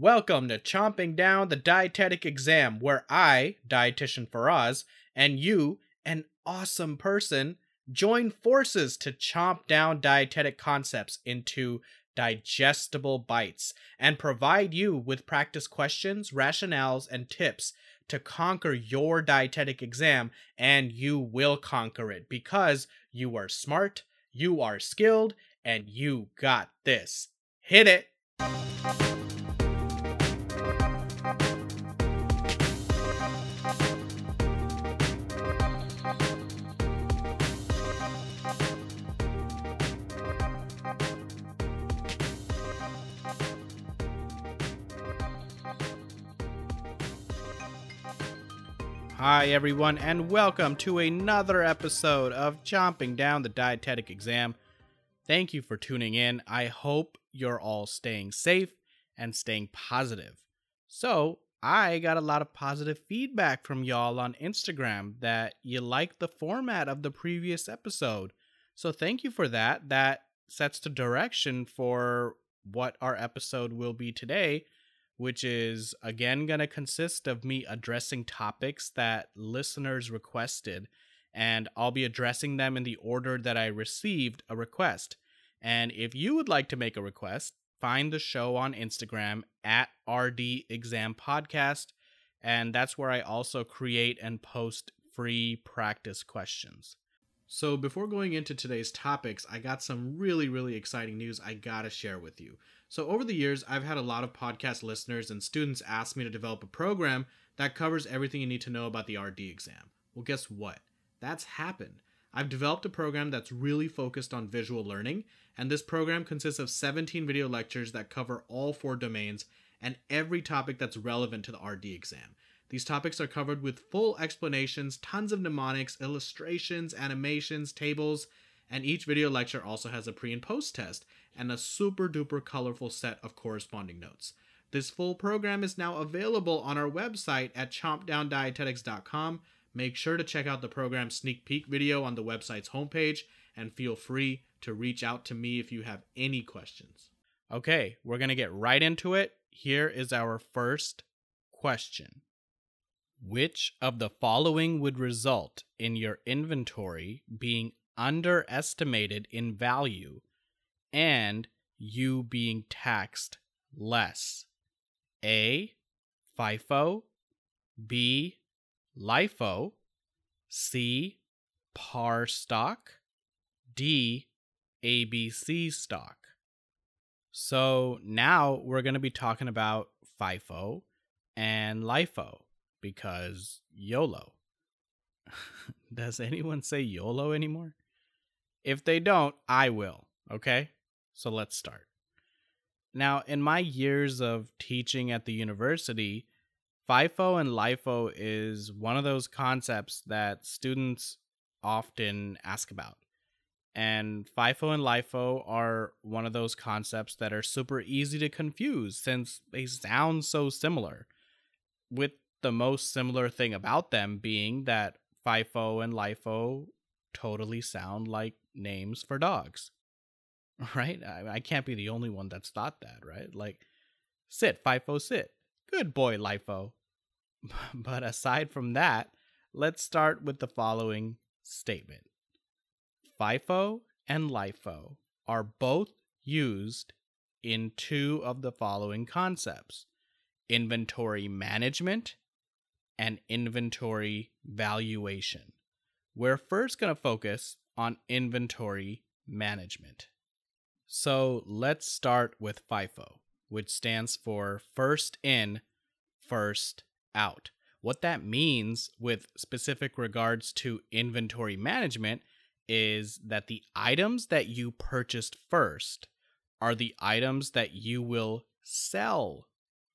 Welcome to Chomping Down the Dietetic Exam, where I, Dietitian Faraz, and you, an awesome person, join forces to chomp down dietetic concepts into digestible bites and provide you with practice questions, rationales, and tips to conquer your dietetic exam, and you will conquer it because you are smart, you are skilled, and you got this. Hit it! Hi, everyone, and welcome to another episode of Chomping Down the Dietetic Exam. Thank you for tuning in. I hope you're all staying safe and staying positive. So, I got a lot of positive feedback from y'all on Instagram that you like the format of the previous episode. So, thank you for that. That sets the direction for what our episode will be today which is again going to consist of me addressing topics that listeners requested, and I'll be addressing them in the order that I received a request. And if you would like to make a request, find the show on Instagram at RD Exam Podcast, and that's where I also create and post free practice questions. So, before going into today's topics, I got some really, really exciting news I gotta share with you. So, over the years, I've had a lot of podcast listeners and students ask me to develop a program that covers everything you need to know about the RD exam. Well, guess what? That's happened. I've developed a program that's really focused on visual learning, and this program consists of 17 video lectures that cover all four domains and every topic that's relevant to the RD exam. These topics are covered with full explanations, tons of mnemonics, illustrations, animations, tables, and each video lecture also has a pre and post test and a super duper colorful set of corresponding notes. This full program is now available on our website at chompdowndietetics.com. Make sure to check out the program sneak peek video on the website's homepage and feel free to reach out to me if you have any questions. Okay, we're going to get right into it. Here is our first question Which of the following would result in your inventory being underestimated in value and you being taxed less. A. FIFO. B. LIFO. C. PAR stock. D. ABC stock. So now we're going to be talking about FIFO and LIFO because YOLO. Does anyone say YOLO anymore? If they don't, I will. Okay? So let's start. Now, in my years of teaching at the university, FIFO and LIFO is one of those concepts that students often ask about. And FIFO and LIFO are one of those concepts that are super easy to confuse since they sound so similar. With the most similar thing about them being that FIFO and LIFO totally sound like names for dogs. Right? I, I can't be the only one that's thought that, right? Like, sit, FIFO, sit. Good boy, LIFO. But aside from that, let's start with the following statement FIFO and LIFO are both used in two of the following concepts inventory management and inventory valuation. We're first going to focus on inventory management. So let's start with FIFO, which stands for first in, first out. What that means with specific regards to inventory management is that the items that you purchased first are the items that you will sell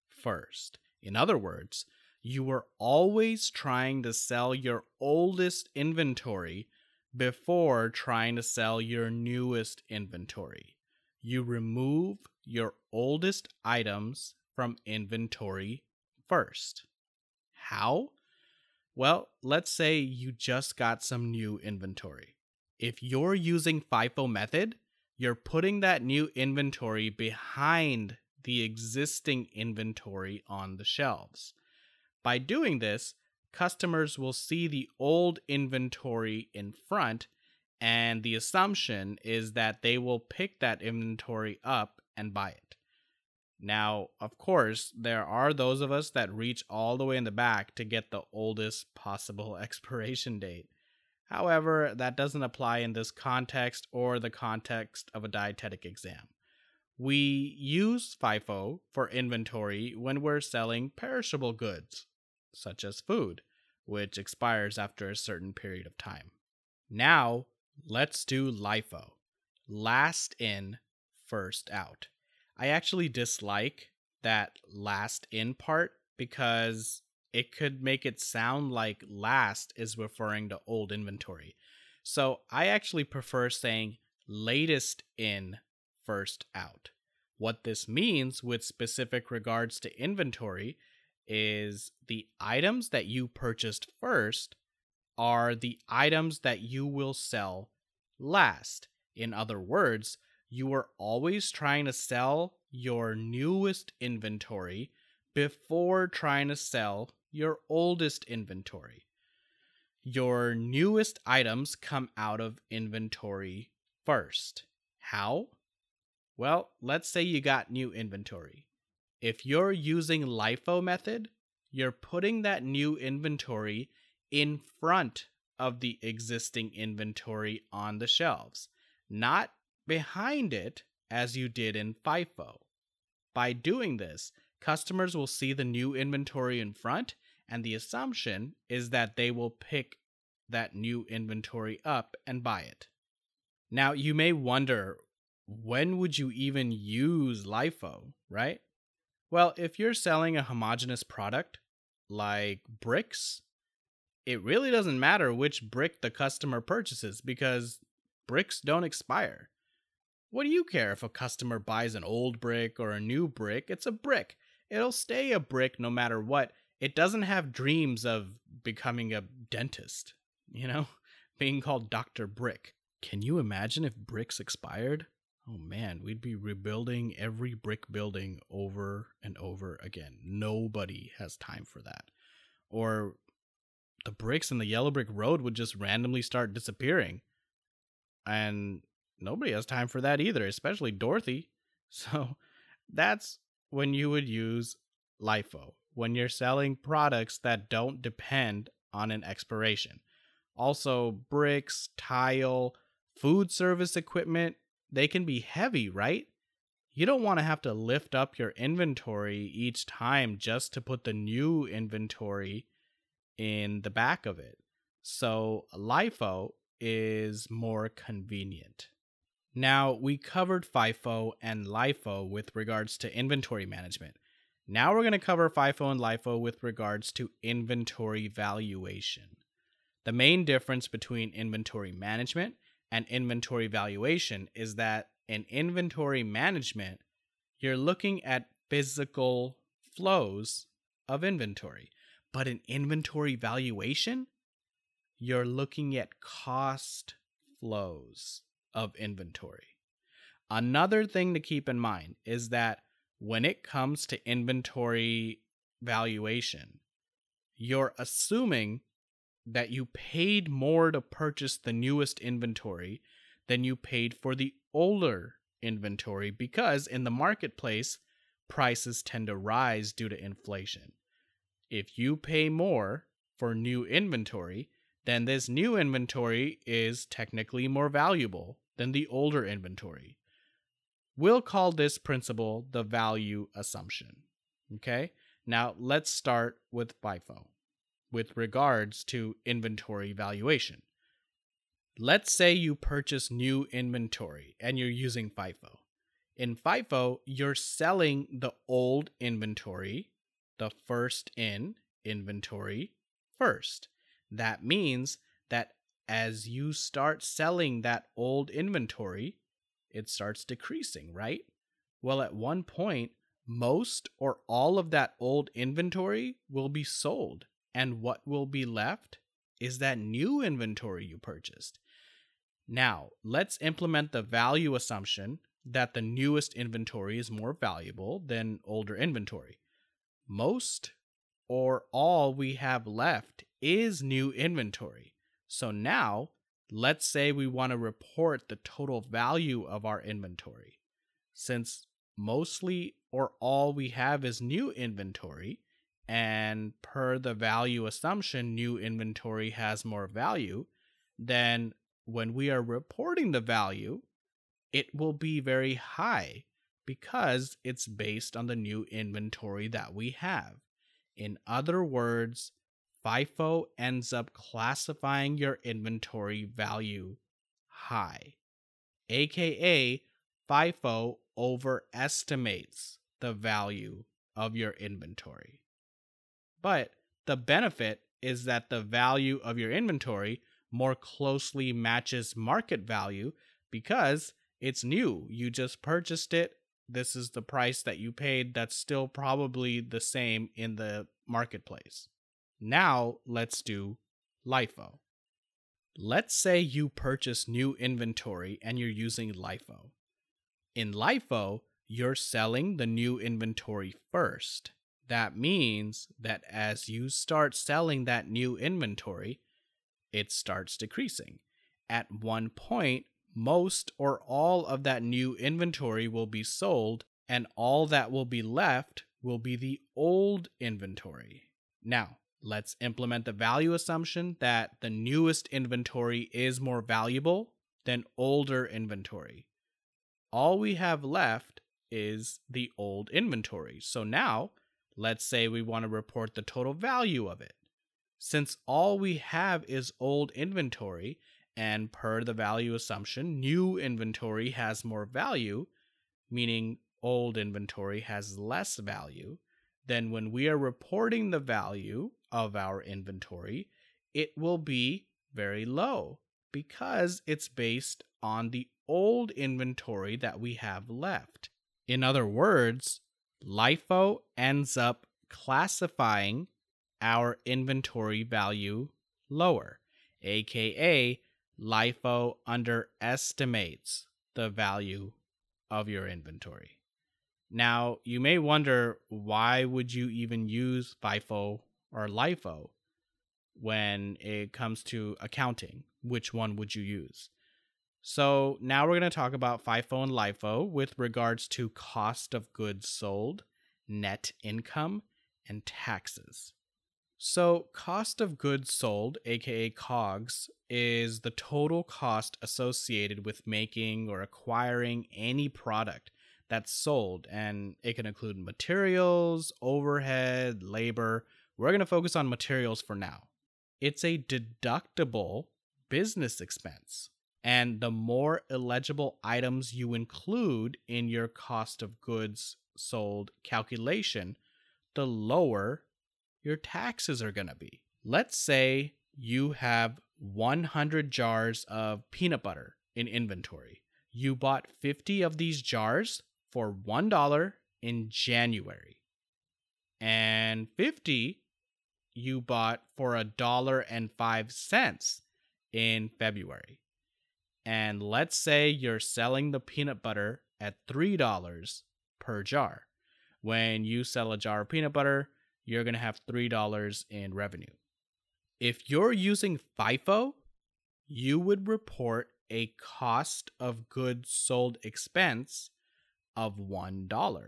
first. In other words, you were always trying to sell your oldest inventory before trying to sell your newest inventory. You remove your oldest items from inventory first. How? Well, let's say you just got some new inventory. If you're using FIFO method, you're putting that new inventory behind the existing inventory on the shelves. By doing this, customers will see the old inventory in front, and the assumption is that they will pick that inventory up and buy it. Now, of course, there are those of us that reach all the way in the back to get the oldest possible expiration date. However, that doesn't apply in this context or the context of a dietetic exam. We use FIFO for inventory when we're selling perishable goods, such as food, which expires after a certain period of time. Now, let's do LIFO last in, first out. I actually dislike that last in part because it could make it sound like last is referring to old inventory. So I actually prefer saying latest in, first out. What this means with specific regards to inventory is the items that you purchased first are the items that you will sell last. In other words, you are always trying to sell your newest inventory before trying to sell your oldest inventory. Your newest items come out of inventory first. How? Well, let's say you got new inventory. If you're using LIFO method, you're putting that new inventory in front of the existing inventory on the shelves, not behind it as you did in FIFO. By doing this, customers will see the new inventory in front, and the assumption is that they will pick that new inventory up and buy it. Now, you may wonder when would you even use LIFO, right? Well, if you're selling a homogenous product like bricks, it really doesn't matter which brick the customer purchases because bricks don't expire. What do you care if a customer buys an old brick or a new brick? It's a brick. It'll stay a brick no matter what. It doesn't have dreams of becoming a dentist, you know, being called Dr. Brick. Can you imagine if bricks expired? Oh man, we'd be rebuilding every brick building over and over again. Nobody has time for that. Or the bricks in the yellow brick road would just randomly start disappearing. And nobody has time for that either, especially Dorothy. So that's when you would use LIFO, when you're selling products that don't depend on an expiration. Also, bricks, tile, food service equipment, they can be heavy, right? You don't want to have to lift up your inventory each time just to put the new inventory in the back of it. So, LIFO is more convenient. Now, we covered FIFO and LIFO with regards to inventory management. Now we're going to cover FIFO and LIFO with regards to inventory valuation. The main difference between inventory management and inventory valuation is that in inventory management, you're looking at physical flows of inventory. But in inventory valuation, you're looking at cost flows of inventory. Another thing to keep in mind is that when it comes to inventory valuation, you're assuming that you paid more to purchase the newest inventory than you paid for the older inventory because in the marketplace, prices tend to rise due to inflation. If you pay more for new inventory, then this new inventory is technically more valuable than the older inventory. We'll call this principle the value assumption. Okay, now let's start with FIFO with regards to inventory valuation. Let's say you purchase new inventory and you're using FIFO. In FIFO, you're selling the old inventory, the first in inventory, first. That means that as you start selling that old inventory, it starts decreasing, right? Well, at one point, most or all of that old inventory will be sold. And what will be left is that new inventory you purchased. Now, let's implement the value assumption that the newest inventory is more valuable than older inventory. Most or all we have left is new inventory. So now, let's say we want to report the total value of our inventory. Since mostly or all we have is new inventory, and per the value assumption, new inventory has more value, then when we are reporting the value, it will be very high because it's based on the new inventory that we have. In other words, FIFO ends up classifying your inventory value high, aka FIFO overestimates the value of your inventory. But the benefit is that the value of your inventory more closely matches market value because it's new. You just purchased it. This is the price that you paid. That's still probably the same in the marketplace. Now let's do LIFO. Let's say you purchase new inventory and you're using LIFO. In LIFO, you're selling the new inventory first. That means that as you start selling that new inventory, it starts decreasing. At one point, most or all of that new inventory will be sold, and all that will be left will be the old inventory. Now, let's implement the value assumption that the newest inventory is more valuable than older inventory. All we have left is the old inventory. So now, let's say we want to report the total value of it. Since all we have is old inventory, and per the value assumption, new inventory has more value, meaning old inventory has less value, then when we are reporting the value of our inventory, it will be very low because it's based on the old inventory that we have left. In other words, LIFO ends up classifying our inventory value lower, aka LIFO underestimates the value of your inventory. Now, you may wonder why would you even use FIFO or LIFO when it comes to accounting? Which one would you use? So, now we're going to talk about FIFO and LIFO with regards to cost of goods sold, net income, and taxes. So, cost of goods sold, aka COGS, is the total cost associated with making or acquiring any product that's sold, and it can include materials, overhead, labor. We're going to focus on materials for now. It's a deductible business expense, and the more illegible items you include in your cost of goods sold calculation, the lower your taxes are going to be. Let's say you have 100 jars of peanut butter in inventory. You bought 50 of these jars for $1 in January. And 50 you bought for a dollar and 5 cents in February. And let's say you're selling the peanut butter at $3 per jar. When you sell a jar of peanut butter, you're going to have $3 in revenue. If you're using FIFO, you would report a cost of goods sold expense of $1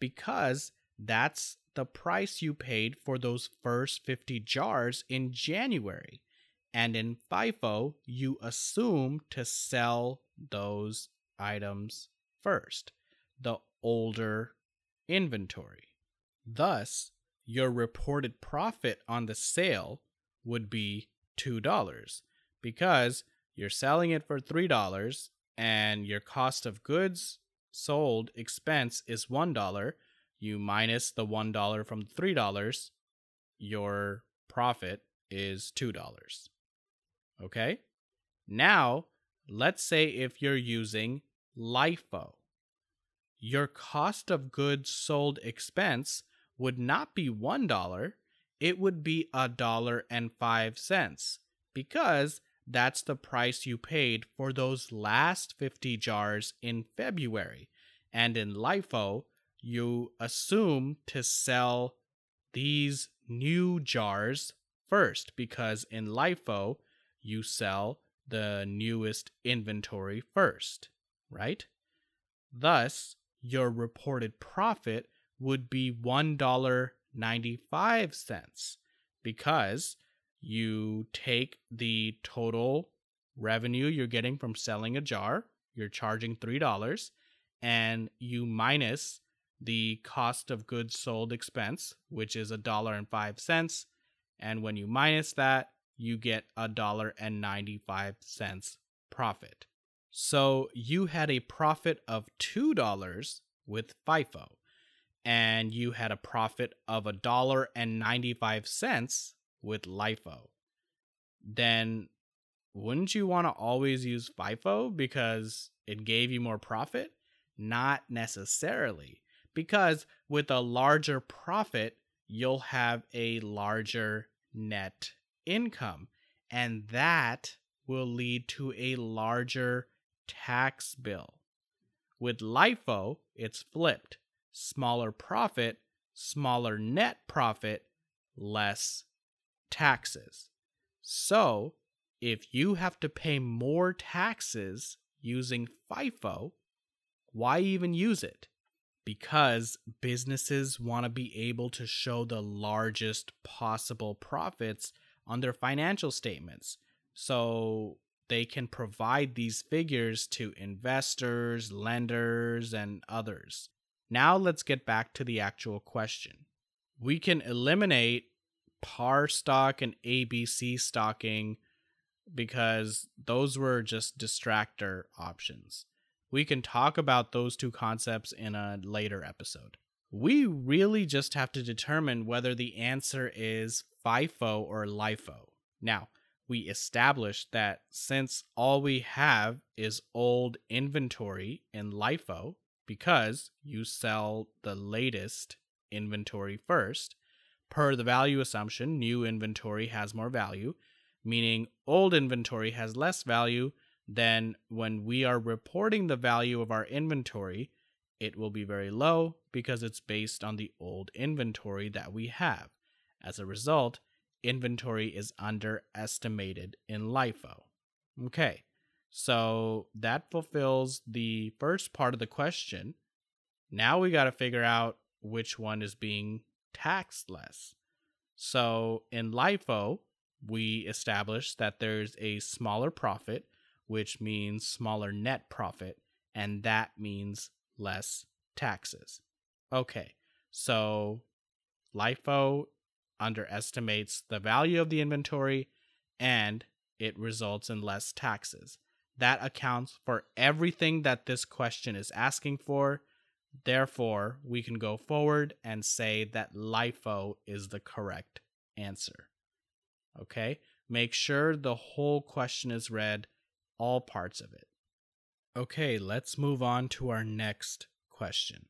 because that's the price you paid for those first 50 jars in January. And in FIFO, you assume to sell those items first, the older inventory. Thus, your reported profit on the sale would be $2 because you're selling it for $3 and your cost of goods sold expense is $1. You minus the $1 from the $3, your profit is $2. Okay? Now, let's say if you're using LIFO, your cost of goods sold expense would not be $1, it would be a dollar and 5 cents because that's the price you paid for those last 50 jars in February. And in LIFO, you assume to sell these new jars first because in LIFO, you sell the newest inventory first, right? Thus, your reported profit would be $1.95 because you take the total revenue you're getting from selling a jar, you're charging $3, and you minus the cost of goods sold expense, which is a dollar and five cents. And when you minus that, you get a dollar and 95 cents profit. So you had a profit of $2 with FIFO, and you had a profit of a dollar and 95 cents with LIFO. Then wouldn't you want to always use FIFO because it gave you more profit? Not necessarily, because with a larger profit, you'll have a larger net income, and that will lead to a larger tax bill. With LIFO, it's flipped smaller profit, smaller net profit, less taxes. So, if you have to pay more taxes using FIFO, why even use it? Because businesses want to be able to show the largest possible profits on their financial statements. So they can provide these figures to investors, lenders, and others. Now let's get back to the actual question. We can eliminate par stock and ABC stocking because those were just distractor options. We can talk about those two concepts in a later episode. We really just have to determine whether the answer is FIFO or LIFO. Now, we established that since all we have is old inventory in LIFO, because you sell the latest inventory first, per the value assumption, new inventory has more value, meaning old inventory has less value, then when we are reporting the value of our inventory, it will be very low because it's based on the old inventory that we have. As a result, inventory is underestimated in LIFO. Okay, so that fulfills the first part of the question. Now we got to figure out which one is being taxed less. So in LIFO, we established that there's a smaller profit, which means smaller net profit, and that means less taxes. Okay, so LIFO underestimates the value of the inventory and it results in less taxes. That accounts for everything that this question is asking for. Therefore, we can go forward and say that LIFO is the correct answer. Okay? Make sure the whole question is read, all parts of it. Okay, let's move on to our next question.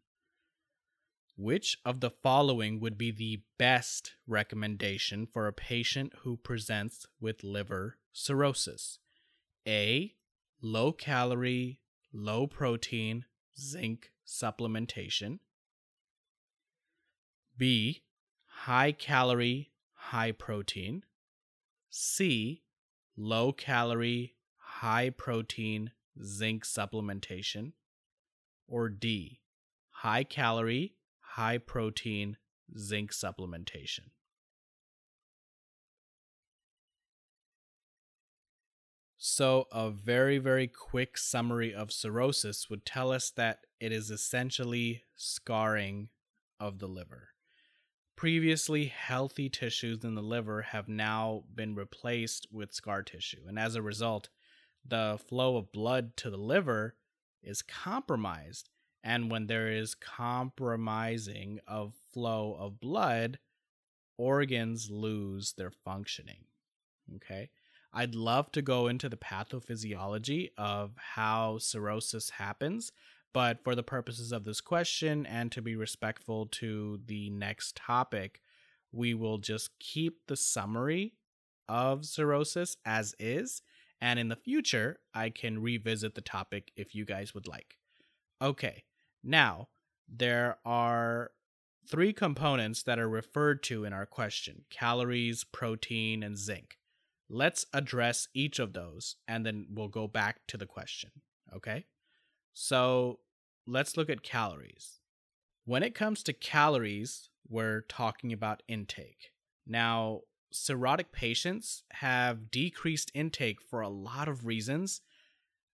Which of the following would be the best recommendation for a patient who presents with liver cirrhosis? A. Low calorie, low protein, zinc supplementation. B. High calorie, high protein. C. Low calorie, high protein, zinc supplementation. Or D. High calorie, high protein zinc supplementation. So, a very, very quick summary of cirrhosis would tell us that it is essentially scarring of the liver. Previously healthy tissues in the liver have now been replaced with scar tissue, and as a result, the flow of blood to the liver is compromised and when there is compromising of flow of blood, organs lose their functioning. Okay. I'd love to go into the pathophysiology of how cirrhosis happens, but for the purposes of this question and to be respectful to the next topic, we will just keep the summary of cirrhosis as is And in the future, I can revisit the topic if you guys would like. Okay, now there are three components that are referred to in our question calories, protein, and zinc. Let's address each of those and then we'll go back to the question. Okay? So let's look at calories. When it comes to calories, we're talking about intake. Now, cirrhotic patients have decreased intake for a lot of reasons,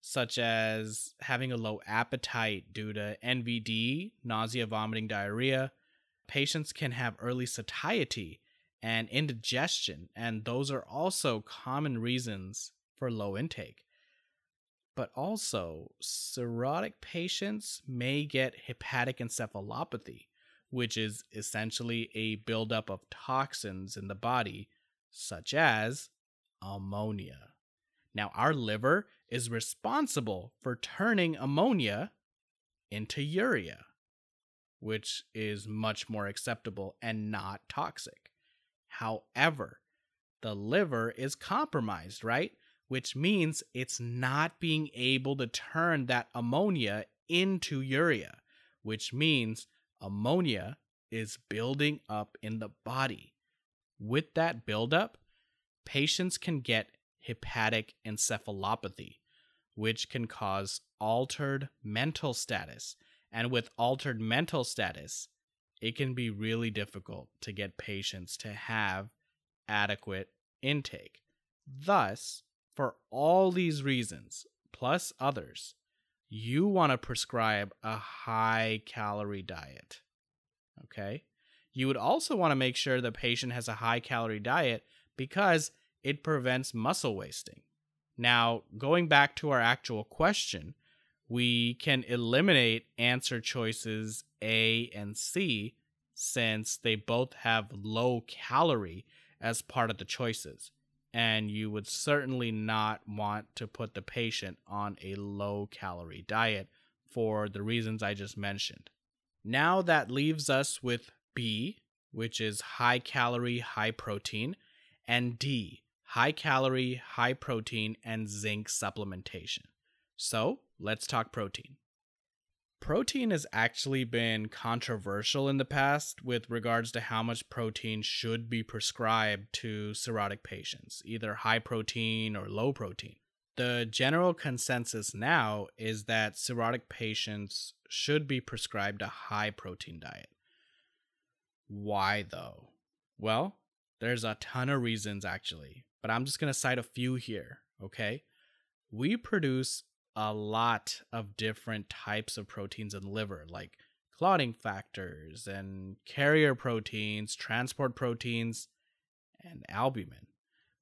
such as having a low appetite due to NVD, nausea, vomiting, diarrhea. Patients can have early satiety and indigestion, and those are also common reasons for low intake. But also, cirrhotic patients may get hepatic encephalopathy, which is essentially a buildup of toxins in the body, such as ammonia. Now, our liver is responsible for turning ammonia into urea, which is much more acceptable and not toxic. However, the liver is compromised, right? Which means it's not being able to turn that ammonia into urea, which means ammonia is building up in the body. With that buildup, patients can get hepatic encephalopathy, which can cause altered mental status. And with altered mental status, it can be really difficult to get patients to have adequate intake. Thus, for all these reasons, plus others, you want to prescribe a high calorie diet. Okay? You would also want to make sure the patient has a high calorie diet because it prevents muscle wasting. Now, going back to our actual question, we can eliminate answer choices A and C since they both have low calorie as part of the choices and you would certainly not want to put the patient on a low calorie diet for the reasons I just mentioned. Now that leaves us with B, which is high calorie, high protein, and D, high calorie, high protein, and zinc supplementation. So let's talk protein. Protein has actually been controversial in the past with regards to how much protein should be prescribed to cirrhotic patients, either high protein or low protein. The general consensus now is that cirrhotic patients should be prescribed a high protein diet. Why though? Well, there's a ton of reasons actually, but I'm just going to cite a few here, okay? We produce a lot of different types of proteins in liver, like clotting factors and carrier proteins, transport proteins, and albumin.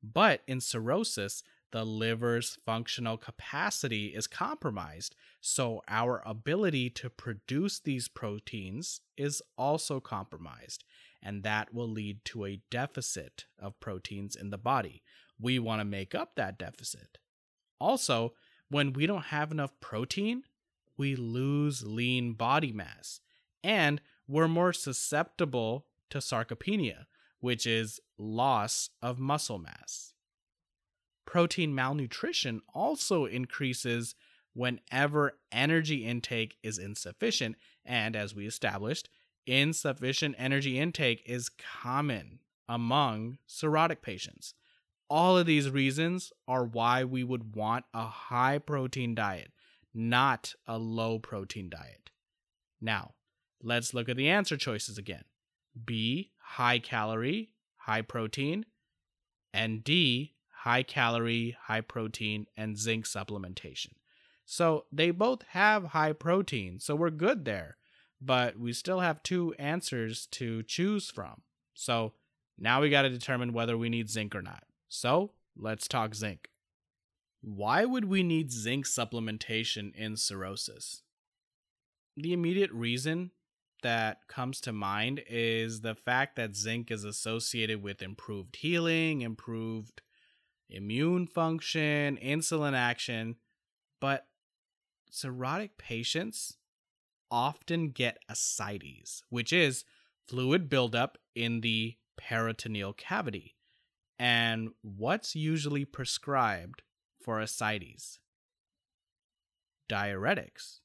But in cirrhosis, the liver's functional capacity is compromised, so our ability to produce these proteins is also compromised, and that will lead to a deficit of proteins in the body. We want to make up that deficit. Also, when we don't have enough protein, we lose lean body mass and we're more susceptible to sarcopenia, which is loss of muscle mass. Protein malnutrition also increases whenever energy intake is insufficient, and as we established, insufficient energy intake is common among cirrhotic patients. All of these reasons are why we would want a high protein diet, not a low protein diet. Now, let's look at the answer choices again B, high calorie, high protein, and D, high calorie, high protein, and zinc supplementation. So they both have high protein, so we're good there, but we still have two answers to choose from. So now we got to determine whether we need zinc or not. So let's talk zinc. Why would we need zinc supplementation in cirrhosis? The immediate reason that comes to mind is the fact that zinc is associated with improved healing, improved immune function, insulin action, but cirrhotic patients often get ascites, which is fluid buildup in the peritoneal cavity and what's usually prescribed for ascites. Diuretics.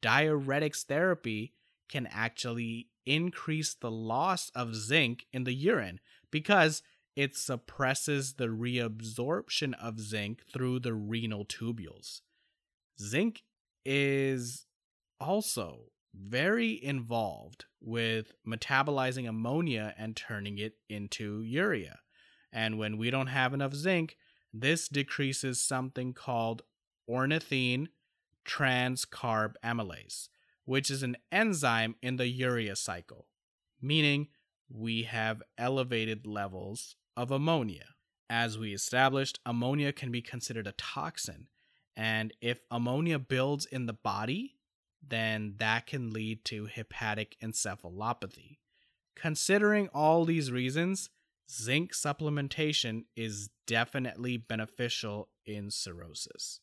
Diuretics therapy can actually increase the loss of zinc in the urine because it suppresses the reabsorption of zinc through the renal tubules. Zinc is also very involved with metabolizing ammonia and turning it into urea. And when we don't have enough zinc, this decreases something called ornithine transcarb amylase, which is an enzyme in the urea cycle, meaning we have elevated levels of ammonia. As we established, ammonia can be considered a toxin, and if ammonia builds in the body, then that can lead to hepatic encephalopathy. Considering all these reasons, zinc supplementation is definitely beneficial in cirrhosis.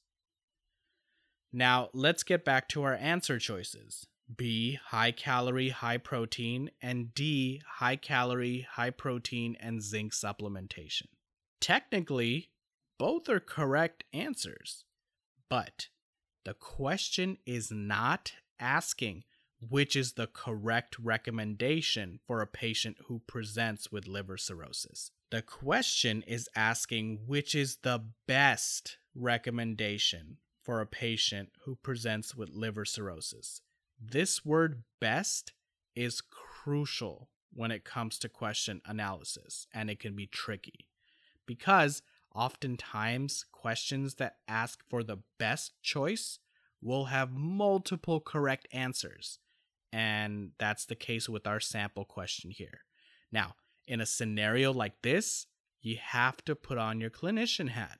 Now, let's get back to our answer choices B, high calorie, high protein, and D, high calorie, high protein, and zinc supplementation. Technically, both are correct answers, but the question is not asking which is the correct recommendation for a patient who presents with liver cirrhosis. The question is asking which is the best recommendation for a patient who presents with liver cirrhosis. This word best is crucial when it comes to question analysis, and it can be tricky because oftentimes questions that ask for the best choice will have multiple correct answers. And that's the case with our sample question here. Now, in a scenario like this, you have to put on your clinician hat.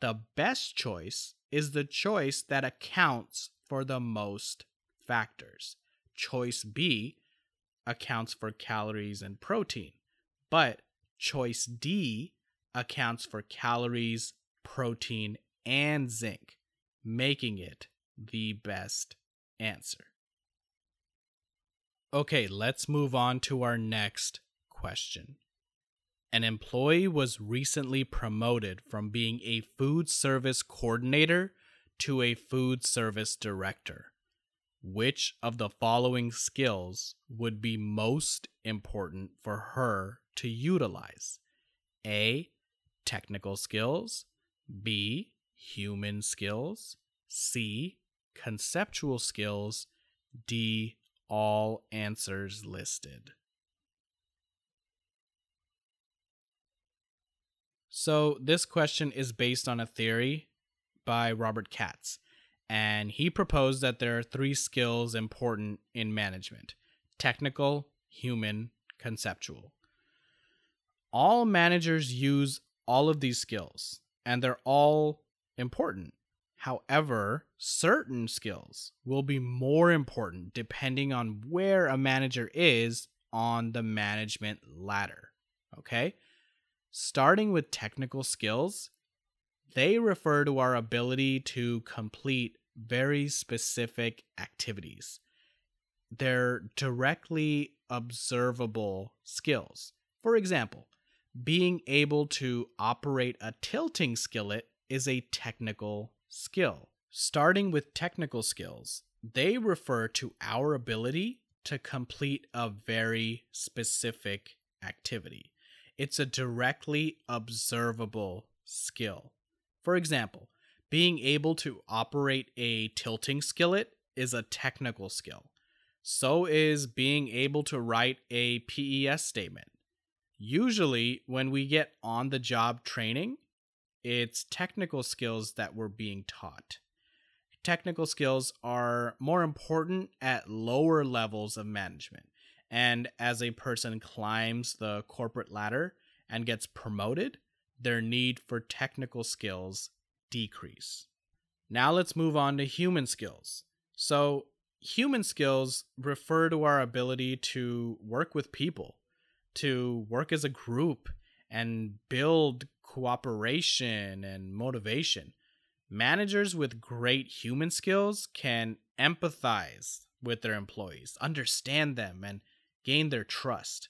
The best choice is the choice that accounts for the most factors. Choice B accounts for calories and protein, but choice D accounts for calories, protein, and zinc, making it the best answer. Okay, let's move on to our next question. An employee was recently promoted from being a food service coordinator to a food service director. Which of the following skills would be most important for her to utilize? A. Technical skills. B. Human skills. C conceptual skills, D, all answers listed. So, this question is based on a theory by Robert Katz, and he proposed that there are three skills important in management technical, human, conceptual. All managers use all of these skills, and they're all important. However, certain skills will be more important depending on where a manager is on the management ladder. Okay? Starting with technical skills, they refer to our ability to complete very specific activities. They're directly observable skills. For example, being able to operate a tilting skillet is a technical skill. Starting with technical skills, they refer to our ability to complete a very specific activity. It's a directly observable skill. For example, being able to operate a tilting skillet is a technical skill. So is being able to write a PES statement. Usually, when we get on the job training, it's technical skills that we're being taught. Technical skills are more important at lower levels of management. And as a person climbs the corporate ladder and gets promoted, their need for technical skills decrease. Now let's move on to human skills. So, human skills refer to our ability to work with people, to work as a group, and build cooperation and motivation. Managers with great human skills can empathize with their employees, understand them, and gain their trust.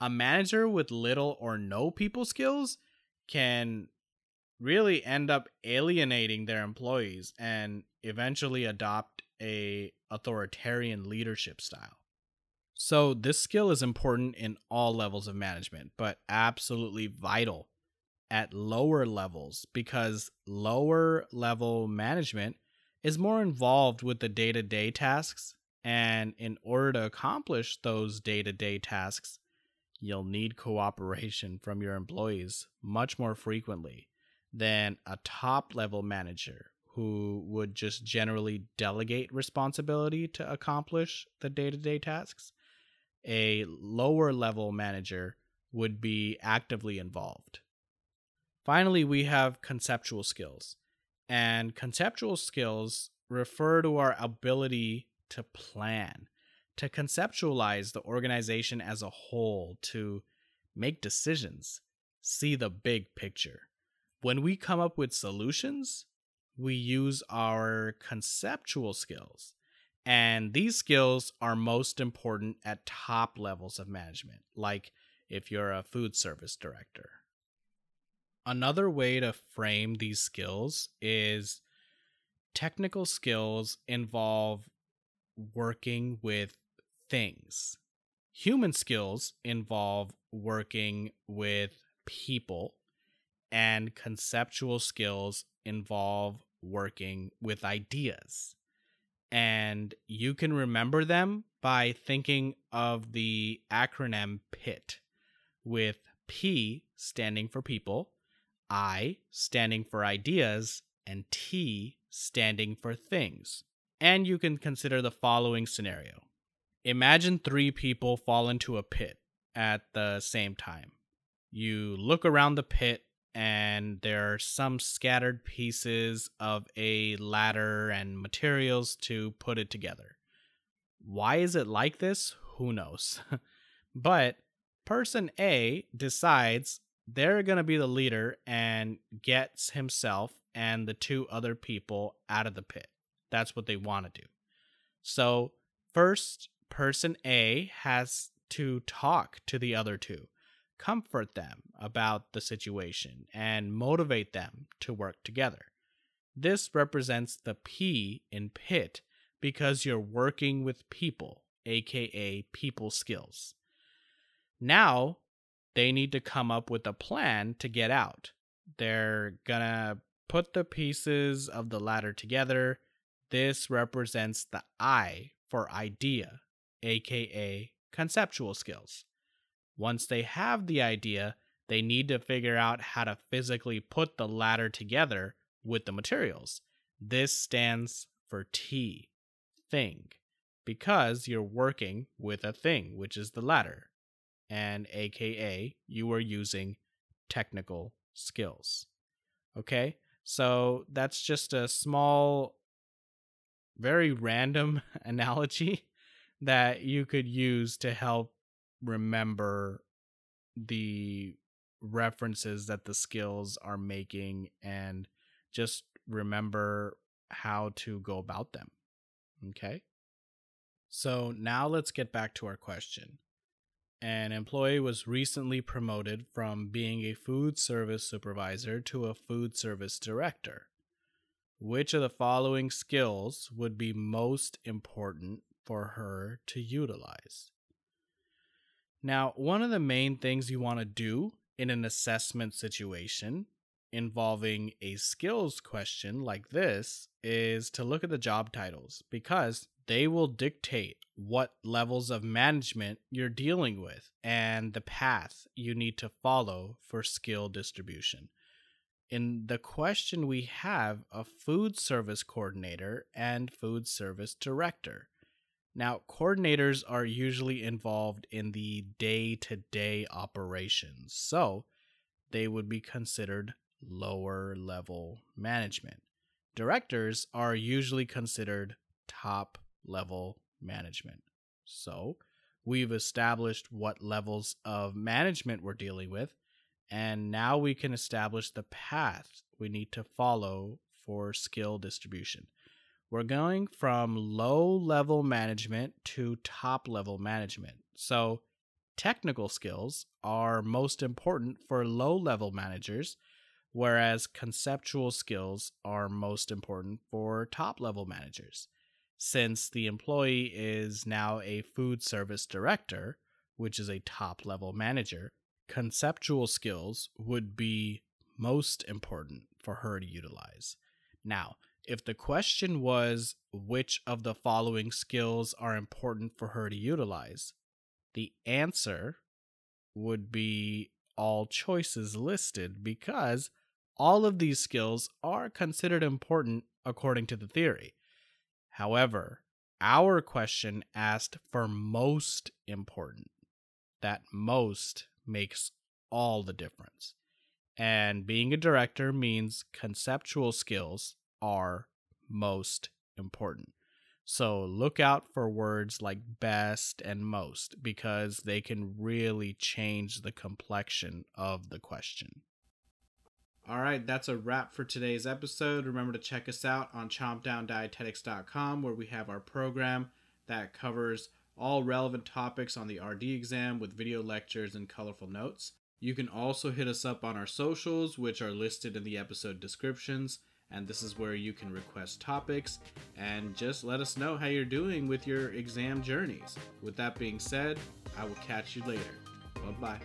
A manager with little or no people skills can really end up alienating their employees and eventually adopt a authoritarian leadership style. So this skill is important in all levels of management, but absolutely vital at lower levels because lower level management is more involved with the day-to-day tasks and in order to accomplish those day-to-day tasks, you'll need cooperation from your employees much more frequently than a top level manager who would just generally delegate responsibility to accomplish the day to day tasks. A lower level manager would be actively involved. Finally, we have conceptual skills. And conceptual skills refer to our ability to plan, to conceptualize the organization as a whole, to make decisions, see the big picture when we come up with solutions, we use our conceptual skills. And these skills are most important at top levels of management, like if you're a food service director. Another way to frame these skills is technical skills involve working with things. Human skills involve working with people and conceptual skills involve working with ideas. And you can remember them by thinking of the acronym PIT, with P standing for people, I standing for ideas, and T standing for things. And you can consider the following scenario Imagine three people fall into a pit at the same time. You look around the pit and there are some scattered pieces of a ladder and materials to put it together. Why is it like this? Who knows? but person A decides they're going to be the leader and gets himself and the two other people out of the pit. That's what they want to do. So, first, person A has to talk to the other two comfort them about the situation, and motivate them to work together. This represents the P in PIT because you're working with people, aka people skills. Now, they need to come up with a plan to get out. They're gonna put the pieces of the ladder together. This represents the I for idea, aka conceptual skills. Once they have the idea, they need to figure out how to physically put the ladder together with the materials. This stands for T, thing, because you're working with a thing, which is the ladder, and aka you are using technical skills. Okay, so that's just a small, very random analogy that you could use to help remember the references that the skills are making and just remember how to go about them. Okay. So now let's get back to our question. An employee was recently promoted from being a food service supervisor to a food service director. Which of the following skills would be most important for her to utilize? Now, one of the main things you want to do in an assessment situation involving a skills question like this is to look at the job titles because they will dictate what levels of management you're dealing with and the path you need to follow for skill distribution. In the question, we have a food service coordinator and food service director. Now, coordinators are usually involved in the day to day operations, so they would be considered lower level management. Directors are usually considered top level management. So, we've established what levels of management we're dealing with, and now we can establish the path we need to follow for skill distribution. We're going from low level management to top level management. So, technical skills are most important for low level managers, whereas conceptual skills are most important for top level managers. Since the employee is now a food service director, which is a top level manager, conceptual skills would be most important for her to utilize. Now, if the question was which of the following skills are important for her to utilize, the answer would be all choices listed because all of these skills are considered important according to the theory. However, our question asked for most important. That most makes all the difference. And being a director means conceptual skills are most important. So look out for words like best and most because they can really change the complexion of the question. All right, that's a wrap for today's episode. Remember to check us out on chompdowndietetics.com where we have our program that covers all relevant topics on the RD exam with video lectures and colorful notes. You can also hit us up on our socials, which are listed in the episode descriptions and this is where you can request topics and just let us know how you're doing with your exam journeys. With that being said, I will catch you later. Bye bye.